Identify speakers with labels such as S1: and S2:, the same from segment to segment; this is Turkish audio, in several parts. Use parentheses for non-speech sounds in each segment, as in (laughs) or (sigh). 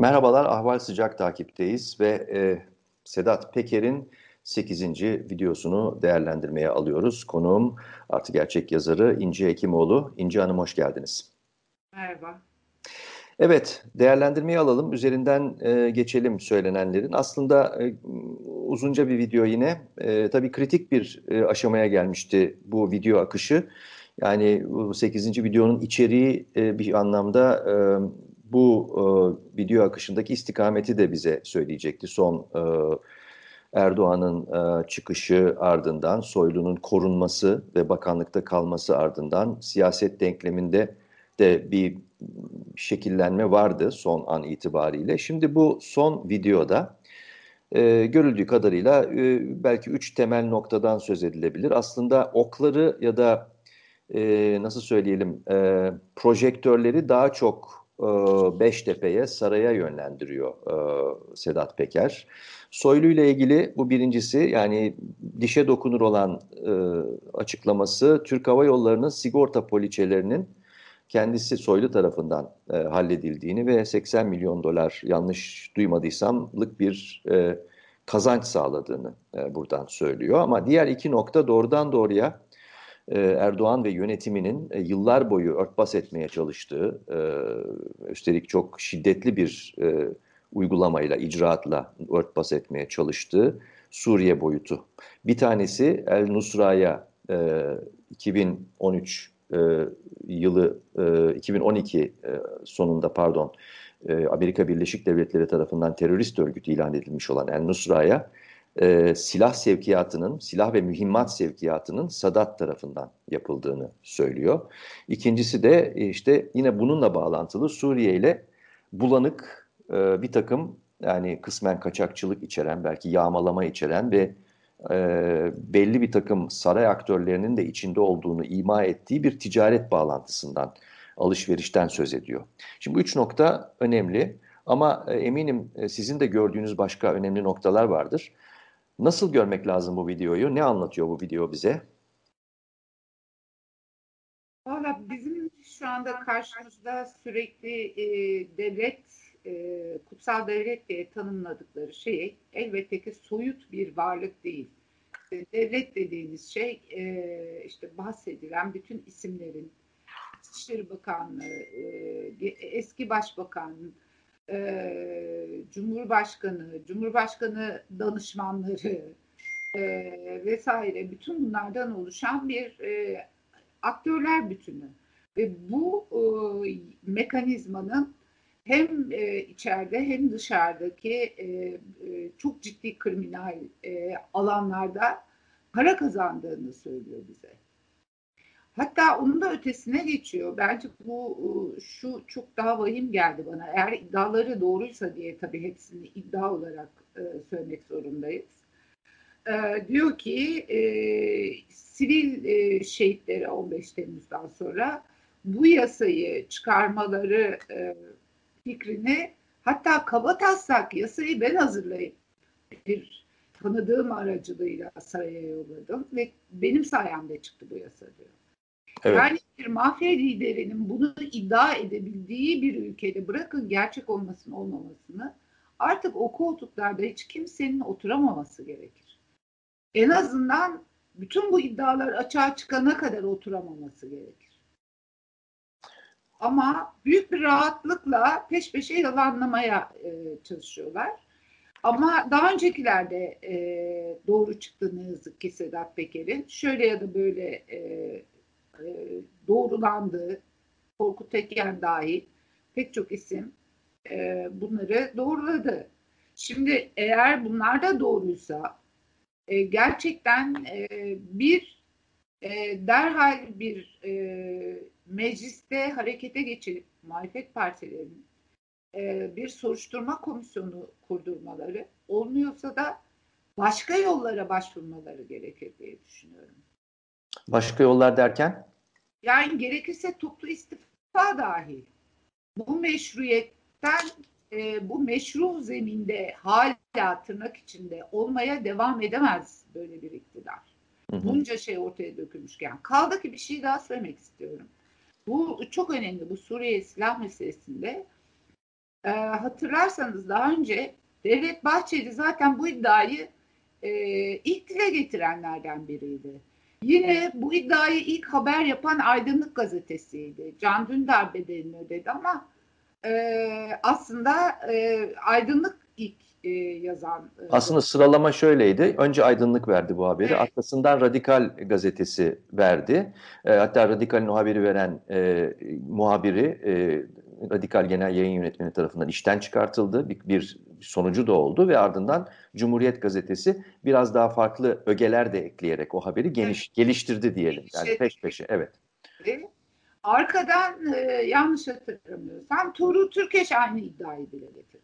S1: Merhabalar, Ahval Sıcak takipteyiz ve e, Sedat Peker'in 8. videosunu değerlendirmeye alıyoruz. Konuğum artı gerçek yazarı İnci Hekimoğlu. İnci Hanım hoş geldiniz.
S2: Merhaba.
S1: Evet, değerlendirmeyi alalım. Üzerinden e, geçelim söylenenlerin. Aslında e, uzunca bir video yine. E, tabii kritik bir e, aşamaya gelmişti bu video akışı. Yani bu 8. videonun içeriği e, bir anlamda e, bu e, video akışındaki istikameti de bize söyleyecekti. Son e, Erdoğan'ın e, çıkışı ardından, Soylu'nun korunması ve bakanlıkta kalması ardından siyaset denkleminde de bir şekillenme vardı son an itibariyle. Şimdi bu son videoda e, görüldüğü kadarıyla e, belki üç temel noktadan söz edilebilir. Aslında okları ya da e, nasıl söyleyelim e, projektörleri daha çok Beştepe'ye, saraya yönlendiriyor e, Sedat Peker. Soylu ile ilgili bu birincisi yani dişe dokunur olan e, açıklaması Türk Hava Yolları'nın sigorta poliçelerinin kendisi Soylu tarafından e, halledildiğini ve 80 milyon dolar yanlış duymadıysamlık bir kazanç sağladığını buradan söylüyor. Ama diğer iki nokta doğrudan doğruya Erdoğan ve yönetiminin e, yıllar boyu örtbas etmeye çalıştığı, e, üstelik çok şiddetli bir uygulamayla, icraatla örtbas etmeye çalıştığı Suriye boyutu. Bir tanesi El Nusra'ya 2013 yılı 2012 sonunda pardon Amerika Birleşik Devletleri tarafından terörist örgüt ilan edilmiş olan El Nusra'ya e, silah sevkiyatının, silah ve mühimmat sevkiyatının Sadat tarafından yapıldığını söylüyor. İkincisi de e, işte yine bununla bağlantılı Suriye ile bulanık e, bir takım yani kısmen kaçakçılık içeren, belki yağmalama içeren ve e, belli bir takım saray aktörlerinin de içinde olduğunu ima ettiği bir ticaret bağlantısından, alışverişten söz ediyor. Şimdi bu üç nokta önemli ama e, eminim e, sizin de gördüğünüz başka önemli noktalar vardır. Nasıl görmek lazım bu videoyu? Ne anlatıyor bu video bize?
S2: Valla bizim şu anda karşımızda sürekli e, devlet, e, kutsal devlet diye tanımladıkları şey elbette ki soyut bir varlık değil. E, devlet dediğiniz şey e, işte bahsedilen bütün isimlerin İçişleri Bakanlığı, e, eski Başbakan, e, Cumhurbaşkanı, Cumhurbaşkanı danışmanları e, vesaire bütün bunlardan oluşan bir e, aktörler bütünü. Ve bu e, mekanizmanın hem e, içeride hem dışarıdaki e, e, çok ciddi kriminal e, alanlarda para kazandığını söylüyor bize. Hatta onun da ötesine geçiyor. Bence bu e, şu çok daha vahim geldi bana. Eğer iddiaları doğruysa diye tabii hepsini iddia olarak e, söylemek zorundayız. E, diyor ki sivil e, şehitleri 15 Temmuz'dan sonra bu yasayı çıkarmaları fikrini hatta kaba taslak yasayı ben hazırlayıp bir tanıdığım aracılığıyla saraya yolladım ve benim sayemde çıktı bu yasa diyor. Evet. Yani bir mafya liderinin bunu iddia edebildiği bir ülkede bırakın gerçek olmasını olmamasını artık o koltuklarda hiç kimsenin oturamaması gerekir. En azından bütün bu iddialar açığa çıkana kadar oturamaması gerekir. Ama büyük bir rahatlıkla peş peşe yalanlamaya e, çalışıyorlar. Ama daha öncekilerde e, doğru çıktı ne yazık ki Sedat Peker'in. Şöyle ya da böyle e, doğrulandığı, Korkut Tekken dahil pek çok isim e, bunları doğruladı. Şimdi eğer bunlar da doğruysa e, gerçekten e, bir e, derhal bir e, mecliste harekete geçirip muhalefet partilerinin e, bir soruşturma komisyonu kurdurmaları olmuyorsa da başka yollara başvurmaları gerekir diye düşünüyorum.
S1: Başka yollar derken?
S2: Yani gerekirse toplu istifa dahil. Bu meşruiyetten e, bu meşru zeminde hala tırnak içinde olmaya devam edemez böyle bir iktidar. Hı hı. Bunca şey ortaya dökülmüşken. Kaldı ki bir şey daha söylemek istiyorum. Bu çok önemli. Bu Suriye silah meselesinde E, hatırlarsanız daha önce Devlet Bahçeli zaten bu iddiayı e, ilk dile getirenlerden biriydi. Yine bu iddiayı ilk haber yapan Aydınlık Gazetesi'ydi. Can Dündar bedelini ödedi ama e, aslında e, Aydınlık ilk e, yazan.
S1: E, aslında sıralama şöyleydi. Önce Aydınlık verdi bu haberi. Evet. Arkasından Radikal gazetesi verdi. E, hatta Radikal'in o haberi veren e, muhabiri e, Radikal Genel Yayın Yönetmeni tarafından işten çıkartıldı. Bir, bir sonucu da oldu ve ardından Cumhuriyet Gazetesi biraz daha farklı ögeler de ekleyerek o haberi geniş geliştirdi diyelim. Yani peş peşe evet.
S2: Arkadan e, yanlış hatırlamıyorsam Tuğrul Türkeş aynı iddiayı dile getirdi.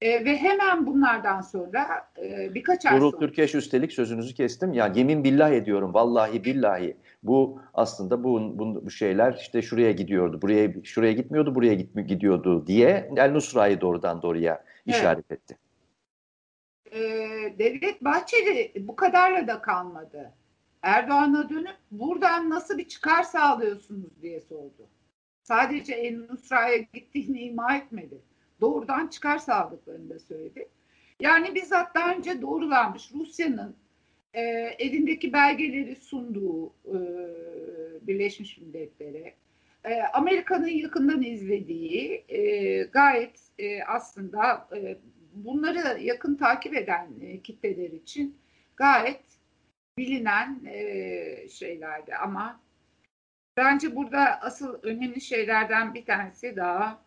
S2: E, ve hemen bunlardan sonra e, birkaç ay
S1: Tuğrul
S2: sonra...
S1: Türkeş üstelik sözünüzü kestim. Ya yemin billah ediyorum vallahi billahi. Bu aslında bu, bu, bu şeyler işte şuraya gidiyordu, buraya şuraya gitmiyordu, buraya gitmi, gidiyordu diye El Nusra'yı doğrudan doğruya evet. işaret etti.
S2: Ee, Devlet Bahçeli bu kadarla da kalmadı. Erdoğan'a dönüp buradan nasıl bir çıkar sağlıyorsunuz diye sordu. Sadece El Nusra'ya gittiğini ima etmedi doğrudan çıkar sağladıklarını da söyledi. Yani bizzat daha önce doğrulanmış Rusya'nın e, elindeki belgeleri sunduğu e, Birleşmiş Milletler'e, e, Amerika'nın yakından izlediği e, gayet e, aslında e, bunları yakın takip eden e, kitleler için gayet bilinen e, şeylerdi. Ama bence burada asıl önemli şeylerden bir tanesi daha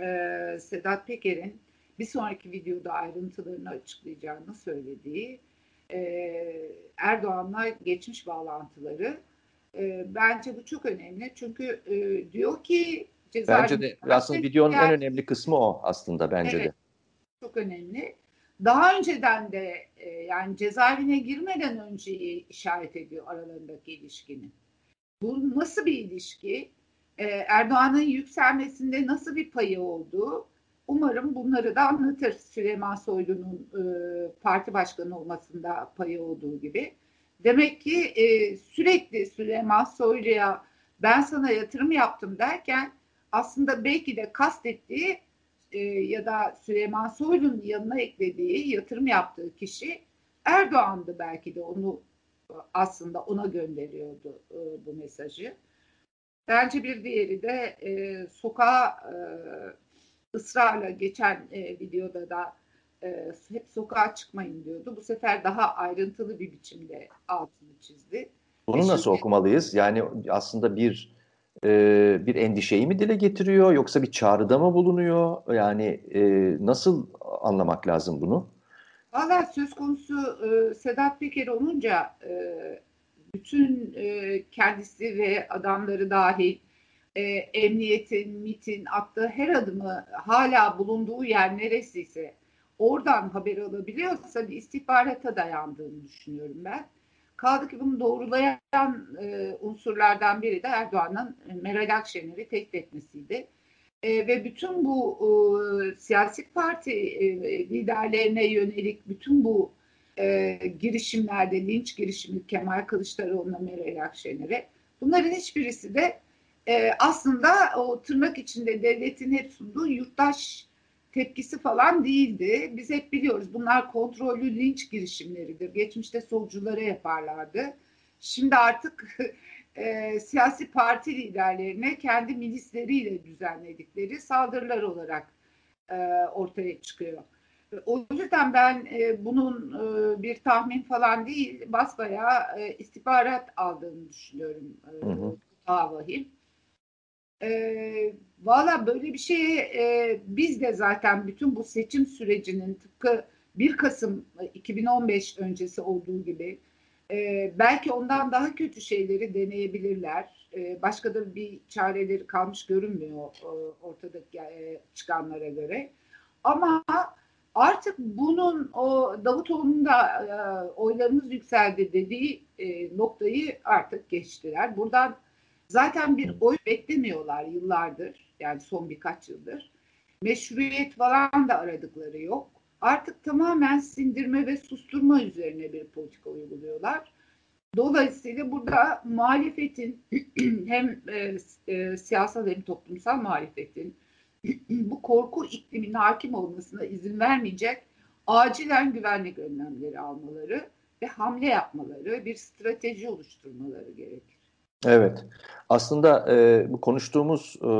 S2: e, Sedat Peker'in bir sonraki videoda ayrıntılarını açıklayacağını söylediği Erdoğan'la geçmiş bağlantıları. E, bence bu çok önemli çünkü e, diyor ki
S1: Bence de aslında videonun en önemli kısmı o aslında bence evet, de.
S2: Çok önemli. Daha önceden de e, yani cezaevine girmeden önce işaret ediyor aralarındaki ilişkinin. Bu nasıl bir ilişki? Erdoğan'ın yükselmesinde nasıl bir payı olduğu umarım bunları da anlatır. Süleyman Soylu'nun e, parti başkanı olmasında payı olduğu gibi. Demek ki e, sürekli Süleyman Soylu'ya ben sana yatırım yaptım derken aslında belki de kastettiği e, ya da Süleyman Soylu'nun yanına eklediği yatırım yaptığı kişi Erdoğan'dı belki de onu aslında ona gönderiyordu bu mesajı. Bence bir diğeri de e, sokağa e, ısrarla geçen e, videoda da e, hep sokağa çıkmayın diyordu. Bu sefer daha ayrıntılı bir biçimde altını çizdi.
S1: Bunu nasıl şimdi, okumalıyız? Yani aslında bir e, bir endişeyi mi dile getiriyor yoksa bir çağrıda mı bulunuyor? Yani e, nasıl anlamak lazım bunu?
S2: Valla söz konusu e, Sedat Peker olunca e, bütün e, kendisi ve adamları dahil e, emniyetin, MIT'in attığı her adımı hala bulunduğu yer neresiyse oradan haber alabiliyorsa bir istihbarata dayandığını düşünüyorum ben. Kaldı ki bunu doğrulayan e, unsurlardan biri de Erdoğan'ın Meral Akşener'i tehdit etmesiydi. E, ve bütün bu e, siyasi parti e, liderlerine yönelik bütün bu e, girişimlerde, linç girişimi Kemal Kılıçdaroğlu'na, Meral Akşener'e bunların hiçbirisi de e, aslında o tırnak içinde devletin hep sunduğu yurttaş tepkisi falan değildi. Biz hep biliyoruz bunlar kontrollü linç girişimleridir. Geçmişte solculara yaparlardı. Şimdi artık (laughs) e, siyasi parti liderlerine kendi milisleriyle düzenledikleri saldırılar olarak e, ortaya çıkıyor. O yüzden ben e, bunun e, bir tahmin falan değil, basbayağı e, istihbarat aldığını düşünüyorum. E, hı hı. Daha vahim. E, Valla böyle bir şeye e, biz de zaten bütün bu seçim sürecinin tıpkı 1 Kasım 2015 öncesi olduğu gibi e, belki ondan daha kötü şeyleri deneyebilirler. E, başka da bir çareleri kalmış görünmüyor e, ortadaki e, çıkanlara göre. Ama artık bunun o Davutoğlu'nun da e, oylarımız yükseldi dediği e, noktayı artık geçtiler. Buradan zaten bir oy beklemiyorlar yıllardır. Yani son birkaç yıldır. Meşruiyet falan da aradıkları yok. Artık tamamen sindirme ve susturma üzerine bir politika uyguluyorlar. Dolayısıyla burada muhalefetin (clears throat) hem e, e, siyasal hem toplumsal muhalefetin (clears throat) bu korku ikliminin hakim olmasına izin vermeyecek acilen güvenlik önlemleri almaları ve hamle yapmaları, bir strateji oluşturmaları gerekir.
S1: Evet, aslında e, bu konuştuğumuz e,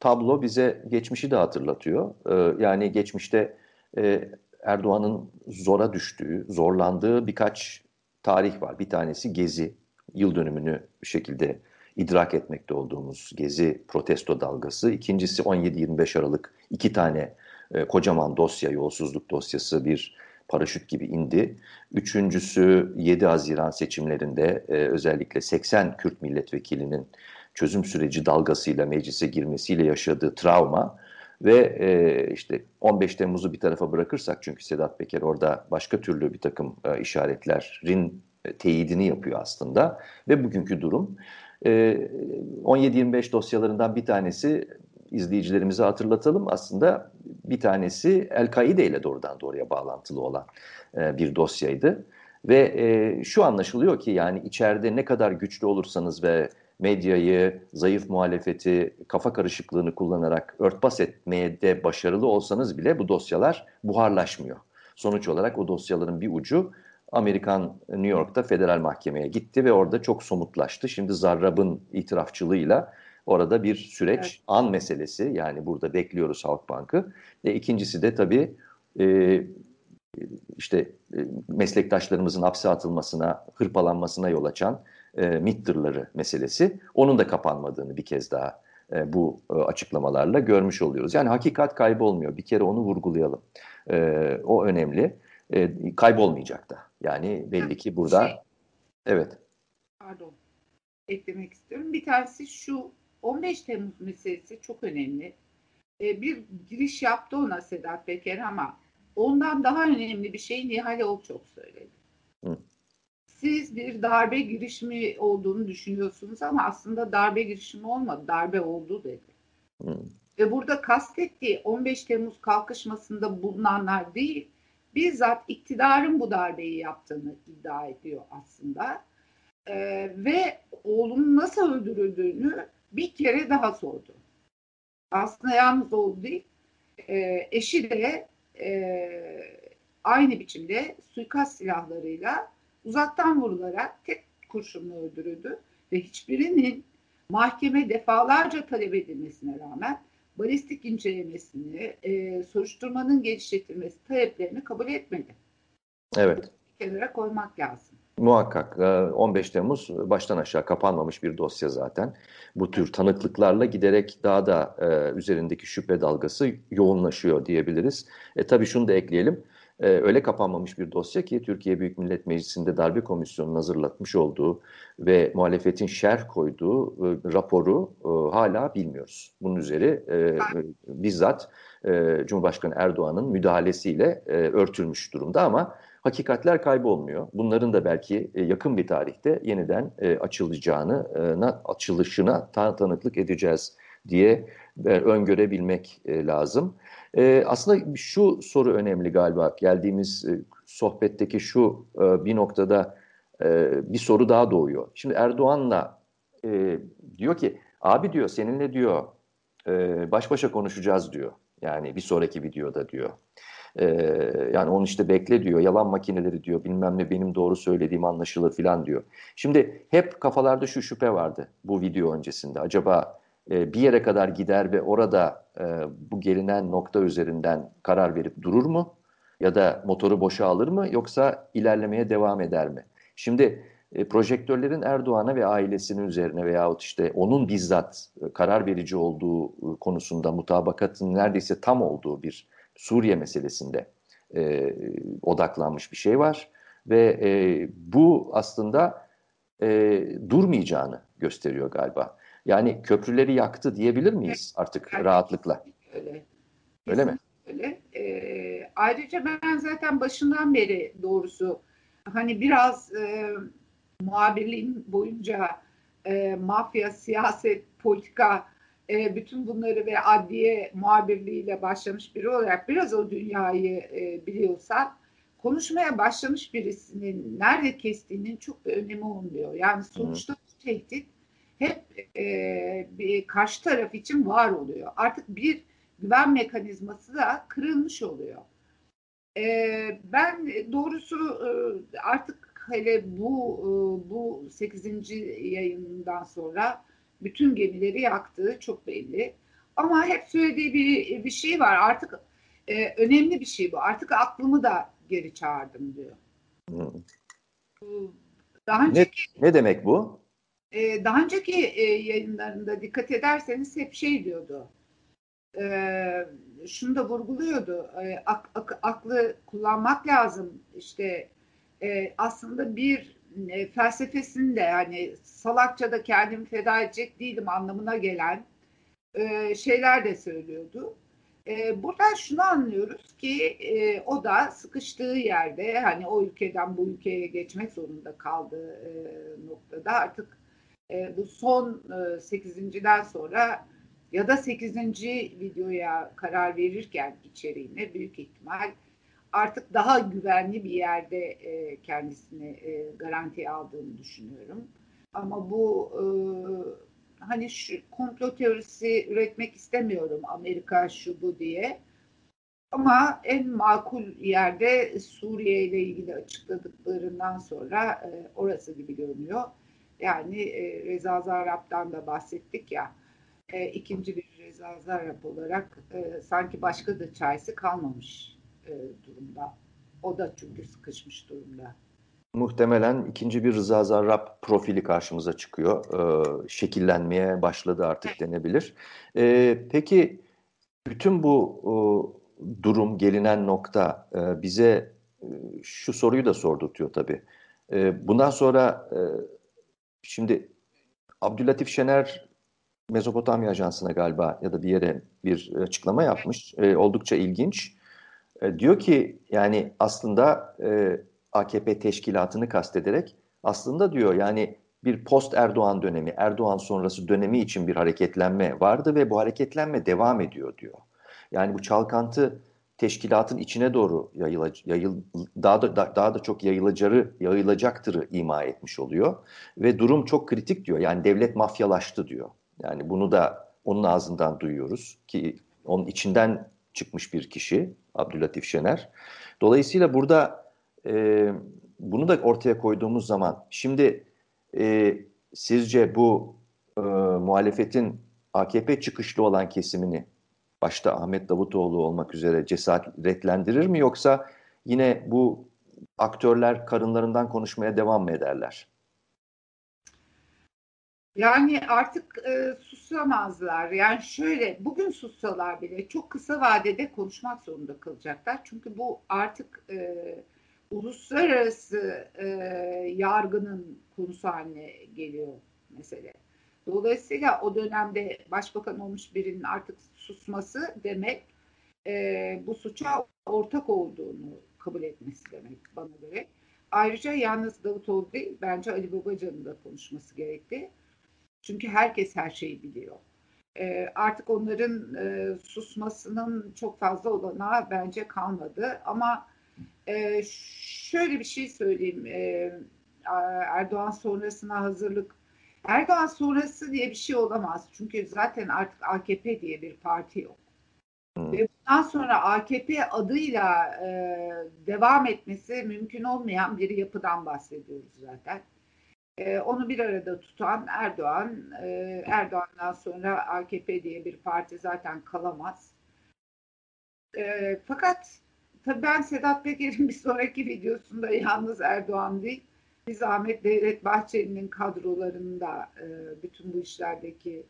S1: tablo bize geçmişi de hatırlatıyor. E, yani geçmişte e, Erdoğan'ın zora düştüğü, zorlandığı birkaç tarih var. Bir tanesi Gezi, yıl dönümünü bir şekilde idrak etmekte olduğumuz Gezi protesto dalgası. İkincisi 17-25 Aralık iki tane e, kocaman dosya, yolsuzluk dosyası bir paraşüt gibi indi. Üçüncüsü 7 Haziran seçimlerinde e, özellikle 80 Kürt milletvekilinin çözüm süreci dalgasıyla meclise girmesiyle yaşadığı travma ve e, işte 15 Temmuz'u bir tarafa bırakırsak çünkü Sedat Peker orada başka türlü bir takım e, işaretlerin e, teyidini yapıyor aslında ve bugünkü durum. E, 17-25 dosyalarından bir tanesi izleyicilerimize hatırlatalım. Aslında bir tanesi El-Kaide ile doğrudan doğruya bağlantılı olan e, bir dosyaydı. Ve e, şu anlaşılıyor ki yani içeride ne kadar güçlü olursanız ve medyayı, zayıf muhalefeti, kafa karışıklığını kullanarak örtbas etmeye de başarılı olsanız bile bu dosyalar buharlaşmıyor. Sonuç olarak o dosyaların bir ucu Amerikan New York'ta federal mahkemeye gitti ve orada çok somutlaştı. Şimdi Zarrab'ın itirafçılığıyla orada bir süreç evet. an meselesi yani burada bekliyoruz Halkbank'ı. E, ikincisi de tabii e, işte e, meslektaşlarımızın hapse atılmasına, hırpalanmasına yol açan e, MİT meselesi. Onun da kapanmadığını bir kez daha e, bu e, açıklamalarla görmüş oluyoruz. Yani hakikat kaybolmuyor. Bir kere onu vurgulayalım. E, o önemli. E, kaybolmayacak da. Yani belli ki burada... Şey, evet.
S2: Pardon. Eklemek istiyorum. Bir tanesi şu 15 Temmuz meselesi çok önemli. E, bir giriş yaptı ona Sedat Peker ama ondan daha önemli bir şey Nihal çok söyledi. Hı siz bir darbe girişimi olduğunu düşünüyorsunuz ama aslında darbe girişimi olmadı, darbe oldu dedi. Ve burada kastettiği 15 Temmuz kalkışmasında bulunanlar değil, bizzat iktidarın bu darbeyi yaptığını iddia ediyor aslında. Ee, ve oğlunun nasıl öldürüldüğünü bir kere daha sordu. Aslında yalnız oğlu değil, e, eşi de e, aynı biçimde suikast silahlarıyla uzaktan vurularak tek kurşunla öldürüldü ve hiçbirinin mahkeme defalarca talep edilmesine rağmen balistik incelemesini, e, soruşturmanın genişletilmesi taleplerini kabul etmedi.
S1: Evet.
S2: Bir kenara koymak lazım.
S1: Muhakkak 15 e, Temmuz baştan aşağı kapanmamış bir dosya zaten. Bu tür tanıklıklarla giderek daha da e, üzerindeki şüphe dalgası yoğunlaşıyor diyebiliriz. E, tabii şunu da ekleyelim e, öyle kapanmamış bir dosya ki Türkiye Büyük Millet Meclisi'nde darbe komisyonunun hazırlatmış olduğu ve muhalefetin şerh koyduğu e, raporu e, hala bilmiyoruz. Bunun üzeri e, bizzat e, Cumhurbaşkanı Erdoğan'ın müdahalesiyle e, örtülmüş durumda ama hakikatler kaybolmuyor. Bunların da belki e, yakın bir tarihte yeniden e, açılacağını, e, açılışına tanıklık edeceğiz diye e, öngörebilmek e, lazım. E, aslında şu soru önemli galiba. Geldiğimiz sohbetteki şu bir noktada bir soru daha doğuyor. Şimdi Erdoğan'la diyor ki abi diyor seninle diyor baş başa konuşacağız diyor. Yani bir sonraki videoda diyor. Yani onu işte bekle diyor, yalan makineleri diyor, bilmem ne benim doğru söylediğim anlaşılır filan diyor. Şimdi hep kafalarda şu şüphe vardı bu video öncesinde. Acaba e, bir yere kadar gider ve orada e, bu gelinen nokta üzerinden karar verip durur mu? Ya da motoru boşa alır mı yoksa ilerlemeye devam eder mi? Şimdi e, projektörlerin Erdoğan'a ve ailesinin üzerine veyahut işte onun bizzat karar verici olduğu konusunda mutabakatın neredeyse tam olduğu bir Suriye meselesinde e, odaklanmış bir şey var. Ve e, bu aslında e, durmayacağını gösteriyor galiba. Yani köprüleri yaktı diyebilir miyiz artık yani, rahatlıkla?
S2: Öyle.
S1: Öyle mi?
S2: Öyle. Ee, ayrıca ben zaten başından beri doğrusu hani biraz e, muhabirliğim boyunca e, mafya, siyaset, politika e, bütün bunları ve adliye muhabirliğiyle başlamış biri olarak biraz o dünyayı e, biliyorsan konuşmaya başlamış birisinin nerede kestiğinin çok bir önemi olmuyor. Yani sonuçta Hı. tehdit hep e, bir karşı taraf için var oluyor. Artık bir güven mekanizması da kırılmış oluyor. E, ben doğrusu e, artık hele bu e, bu 8. yayınından sonra bütün gemileri yaktığı çok belli. Ama hep söylediği bir, bir şey var. Artık e, önemli bir şey bu. Artık aklımı da geri çağırdım diyor. Hmm.
S1: Daha önceki, ne, ne demek bu?
S2: E, daha önceki e, yayınlarında dikkat ederseniz hep şey diyordu. E, şunu da vurguluyordu. E, ak, ak, aklı kullanmak lazım. İşte e, aslında bir e, felsefesinde yani salakça da kendimi feda edecek değilim anlamına gelen e, şeyler de söylüyordu. E, buradan şunu anlıyoruz ki e, o da sıkıştığı yerde hani o ülkeden bu ülkeye geçmek zorunda kaldığı e, noktada artık e, bu son e, 8.den sonra ya da 8. videoya karar verirken içeriğine büyük ihtimal artık daha güvenli bir yerde e, kendisini e, garantiye aldığını düşünüyorum. Ama bu e, hani şu komplo teorisi üretmek istemiyorum Amerika şu bu diye. Ama en makul yerde Suriye ile ilgili açıkladıklarından sonra e, orası gibi görünüyor. Yani e, Reza Zarrab'dan da bahsettik ya. E, ikinci bir Reza Zarrab olarak e, sanki başka da çaresi kalmamış e, durumda. O da çünkü sıkışmış durumda.
S1: Muhtemelen ikinci bir Rıza Zarrab profili karşımıza çıkıyor. E, şekillenmeye başladı artık denebilir. E, peki bütün bu e, durum, gelinen nokta e, bize e, şu soruyu da sordurtuyor tabii. E, bundan sonra e, şimdi Abdülatif Şener Mezopotamya Ajansı'na galiba ya da bir yere bir açıklama yapmış. E, oldukça ilginç. E, diyor ki yani aslında e, AKP teşkilatını kastederek aslında diyor yani bir post Erdoğan dönemi, Erdoğan sonrası dönemi için bir hareketlenme vardı ve bu hareketlenme devam ediyor diyor. Yani bu çalkantı teşkilatın içine doğru yayıla, yayıl, daha da daha da çok yayılacağı yayılacaktırı ima etmiş oluyor ve durum çok kritik diyor. Yani devlet mafyalaştı diyor. Yani bunu da onun ağzından duyuyoruz ki onun içinden çıkmış bir kişi Abdülatif Şener. Dolayısıyla burada e, bunu da ortaya koyduğumuz zaman şimdi e, sizce bu e, muhalefetin AKP çıkışlı olan kesimini başta Ahmet Davutoğlu olmak üzere cesaretlendirir mi yoksa yine bu aktörler karınlarından konuşmaya devam mı ederler?
S2: Yani artık e, susamazlar. Yani şöyle bugün sussalar bile çok kısa vadede konuşmak zorunda kalacaklar. Çünkü bu artık e, uluslararası e, yargının konusu haline geliyor mesele. Dolayısıyla o dönemde başbakan olmuş birinin artık susması demek e, bu suça ortak olduğunu kabul etmesi demek bana göre. Ayrıca yalnız Davutoğlu değil bence Ali Babacan'ın da konuşması gerekti. Çünkü herkes her şeyi biliyor. E, artık onların e, susmasının çok fazla olanağı bence kalmadı. Ama e, şöyle bir şey söyleyeyim. E, Erdoğan sonrasına hazırlık. Erdoğan sonrası diye bir şey olamaz. Çünkü zaten artık AKP diye bir parti yok. Hmm. Ve bundan sonra AKP adıyla e, devam etmesi mümkün olmayan bir yapıdan bahsediyoruz zaten. E, onu bir arada tutan Erdoğan, e, Erdoğan'dan sonra AKP diye bir parti zaten kalamaz. E, fakat tabii ben Sedat Peker'in bir sonraki videosunda yalnız Erdoğan değil, biz Ahmet Devlet Bahçeli'nin kadrolarında e, bütün bu işlerdeki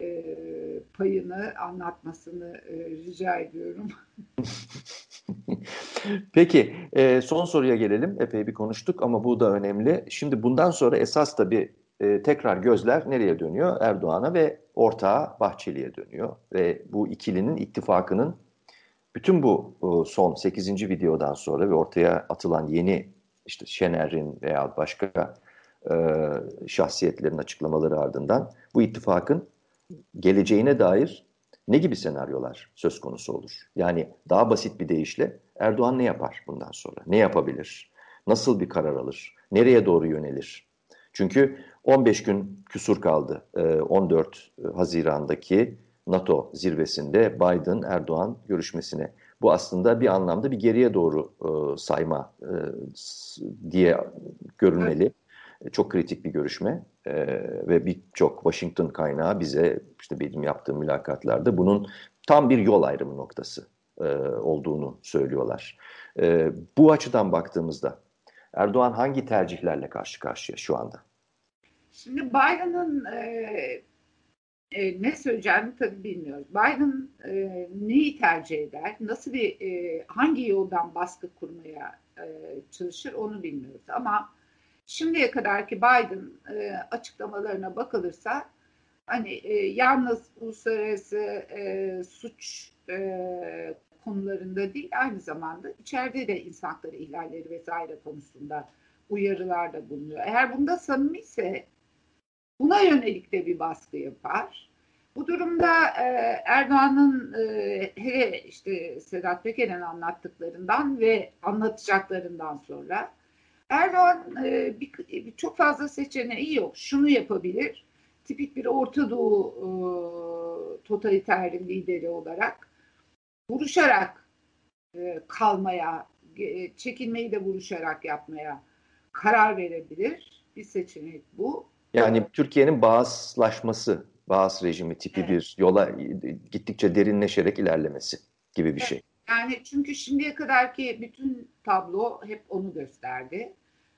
S2: e, payını anlatmasını e, rica ediyorum. (laughs)
S1: Peki e, son soruya gelelim. Epey bir konuştuk ama bu da önemli. Şimdi bundan sonra esas tabii e, tekrar gözler nereye dönüyor? Erdoğan'a ve ortağı Bahçeli'ye dönüyor. Ve bu ikilinin ittifakının bütün bu e, son 8. videodan sonra ve ortaya atılan yeni işte Şener'in veya başka e, şahsiyetlerin açıklamaları ardından bu ittifakın geleceğine dair ne gibi senaryolar söz konusu olur? Yani daha basit bir deyişle Erdoğan ne yapar bundan sonra? Ne yapabilir? Nasıl bir karar alır? Nereye doğru yönelir? Çünkü 15 gün küsur kaldı 14 e, Haziran'daki NATO zirvesinde Biden-Erdoğan görüşmesine. Bu aslında bir anlamda bir geriye doğru e, sayma e, diye görünmeli. Evet. Çok kritik bir görüşme e, ve birçok Washington kaynağı bize işte benim yaptığım mülakatlarda bunun tam bir yol ayrımı noktası e, olduğunu söylüyorlar. E, bu açıdan baktığımızda Erdoğan hangi tercihlerle karşı karşıya şu anda?
S2: Şimdi Biden'ın e, e, ne söyleyeceğini tabii bilmiyoruz. Biden e, neyi tercih eder, nasıl bir e, hangi yoldan baskı kurmaya e, çalışır onu bilmiyoruz. Ama şimdiye kadar ki Biden e, açıklamalarına bakılırsa hani e, yalnız uluslararası e, suç e, konularında değil aynı zamanda içeride de insan hakları ihlalleri vesaire konusunda uyarılarda bulunuyor. Eğer bunda samimi ise buna yönelik de bir baskı yapar. Bu durumda e, Erdoğan'ın e, hele işte Sedat Peker'in anlattıklarından ve anlatacaklarından sonra Erdoğan e, bir, bir, çok fazla seçeneği yok. Şunu yapabilir. Tipik bir Orta Doğu e, totaliter lideri olarak vuruşarak e, kalmaya, e, çekinmeyi de vuruşarak yapmaya karar verebilir. Bir seçenek bu.
S1: Yani Türkiye'nin bağızlaşması, bağız rejimi tipi evet. bir yola gittikçe derinleşerek ilerlemesi gibi bir şey.
S2: Yani çünkü şimdiye kadarki bütün tablo hep onu gösterdi.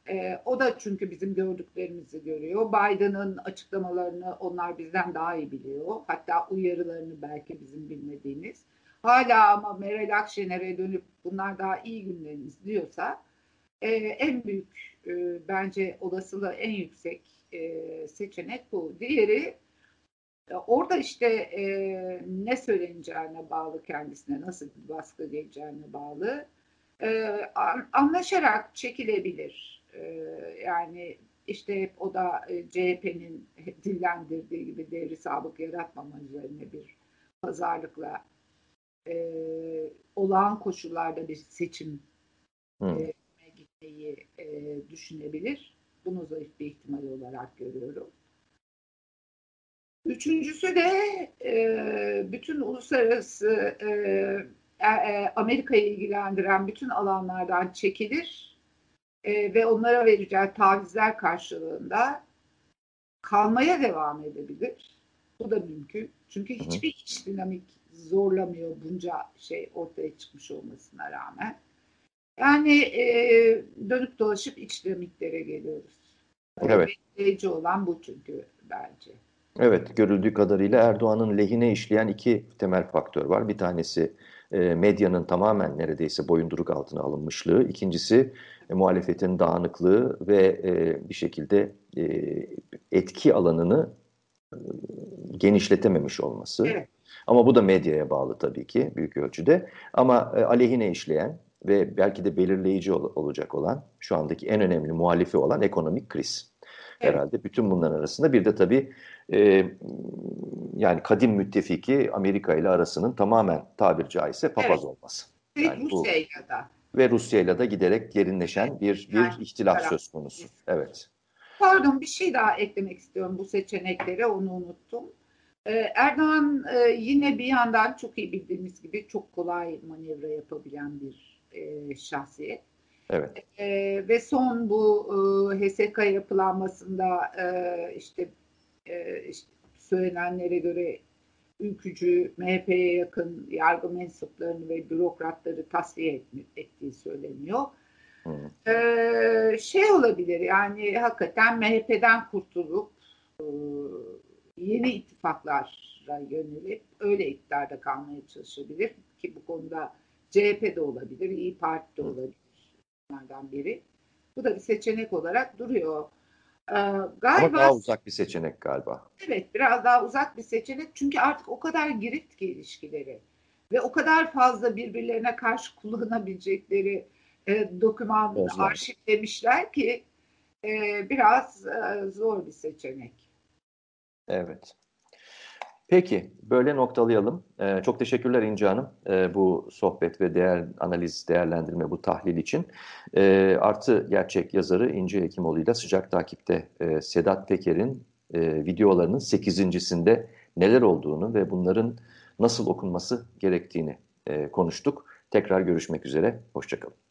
S2: Ee, o da çünkü bizim gördüklerimizi görüyor. Biden'ın açıklamalarını onlar bizden daha iyi biliyor. Hatta uyarılarını belki bizim bilmediğimiz. Hala ama Meral Akşener'e dönüp bunlar daha iyi günlerimiz diyorsa e, en büyük e, bence olasılığı en yüksek e, seçenek bu. Diğeri e, orada işte e, ne söyleneceğine bağlı kendisine, nasıl bir baskı geleceğine bağlı. E, anlaşarak çekilebilir. E, yani işte hep o da e, CHP'nin (laughs) dillendirdiği gibi devri sabık yaratmama üzerine bir pazarlıkla e, olağan koşullarda bir seçim hmm. e, gitmeyi e, düşünebilir. Bunu zayıf bir ihtimal olarak görüyorum. Üçüncüsü de e, bütün uluslararası e, e, Amerika'yı ilgilendiren bütün alanlardan çekilir e, ve onlara vereceği tavizler karşılığında kalmaya devam edebilir. Bu da mümkün. Çünkü hiçbir iç dinamik zorlamıyor bunca şey ortaya çıkmış olmasına rağmen. Yani e, dönüp dolaşıp iç dinamiklere geliyoruz.
S1: Evet.
S2: Belirleyici olan bu çünkü bence.
S1: Evet, görüldüğü kadarıyla Erdoğan'ın lehine işleyen iki temel faktör var. Bir tanesi e, medyanın tamamen neredeyse boyunduruk altına alınmışlığı. İkincisi e, muhalefetin dağınıklığı ve e, bir şekilde e, etki alanını e, genişletememiş olması. Evet. Ama bu da medyaya bağlı tabii ki büyük ölçüde. Ama e, aleyhine işleyen ve belki de belirleyici ol, olacak olan şu andaki en önemli muhalifi olan ekonomik kriz. Evet. Herhalde bütün bunların arasında bir de tabii e, yani kadim müttefiki Amerika ile arasının tamamen tabir caizse papaz evet. olması.
S2: Yani de.
S1: Ve Rusya ile de giderek derinleşen bir, bir yani, ihtilaf söz konusu. Evet.
S2: Pardon bir şey daha eklemek istiyorum bu seçeneklere onu unuttum. Ee, Erdoğan e, yine bir yandan çok iyi bildiğimiz gibi çok kolay manevra yapabilen bir e, şahsiyet.
S1: Evet.
S2: E, ve son bu e, HSK yapılanmasında e, işte, e, işte söylenenlere göre ülkücü, MHP'ye yakın yargı mensuplarını ve bürokratları tasfiye ettiği söyleniyor. Ee, şey olabilir yani hakikaten MHP'den kurtulup e, yeni ittifaklara yönelip öyle iktidarda kalmaya çalışabilir ki bu konuda CHP de olabilir, İyi Parti de olabilir bunlardan biri. Bu da bir seçenek olarak duruyor.
S1: Ee, galiba, Ama daha uzak bir seçenek galiba.
S2: Evet biraz daha uzak bir seçenek çünkü artık o kadar girift ki ilişkileri ve o kadar fazla birbirlerine karşı kullanabilecekleri e, doküman Özlem. arşivlemişler ki e, biraz e, zor bir seçenek.
S1: Evet. Peki, böyle noktalayalım. Ee, çok teşekkürler İnce Hanım e, bu sohbet ve değer analiz, değerlendirme, bu tahlil için. E, artı gerçek yazarı İnce Hekimoğlu ile sıcak takipte e, Sedat Peker'in e, videolarının sekizincisinde neler olduğunu ve bunların nasıl okunması gerektiğini konuştuk. Tekrar görüşmek üzere, hoşçakalın.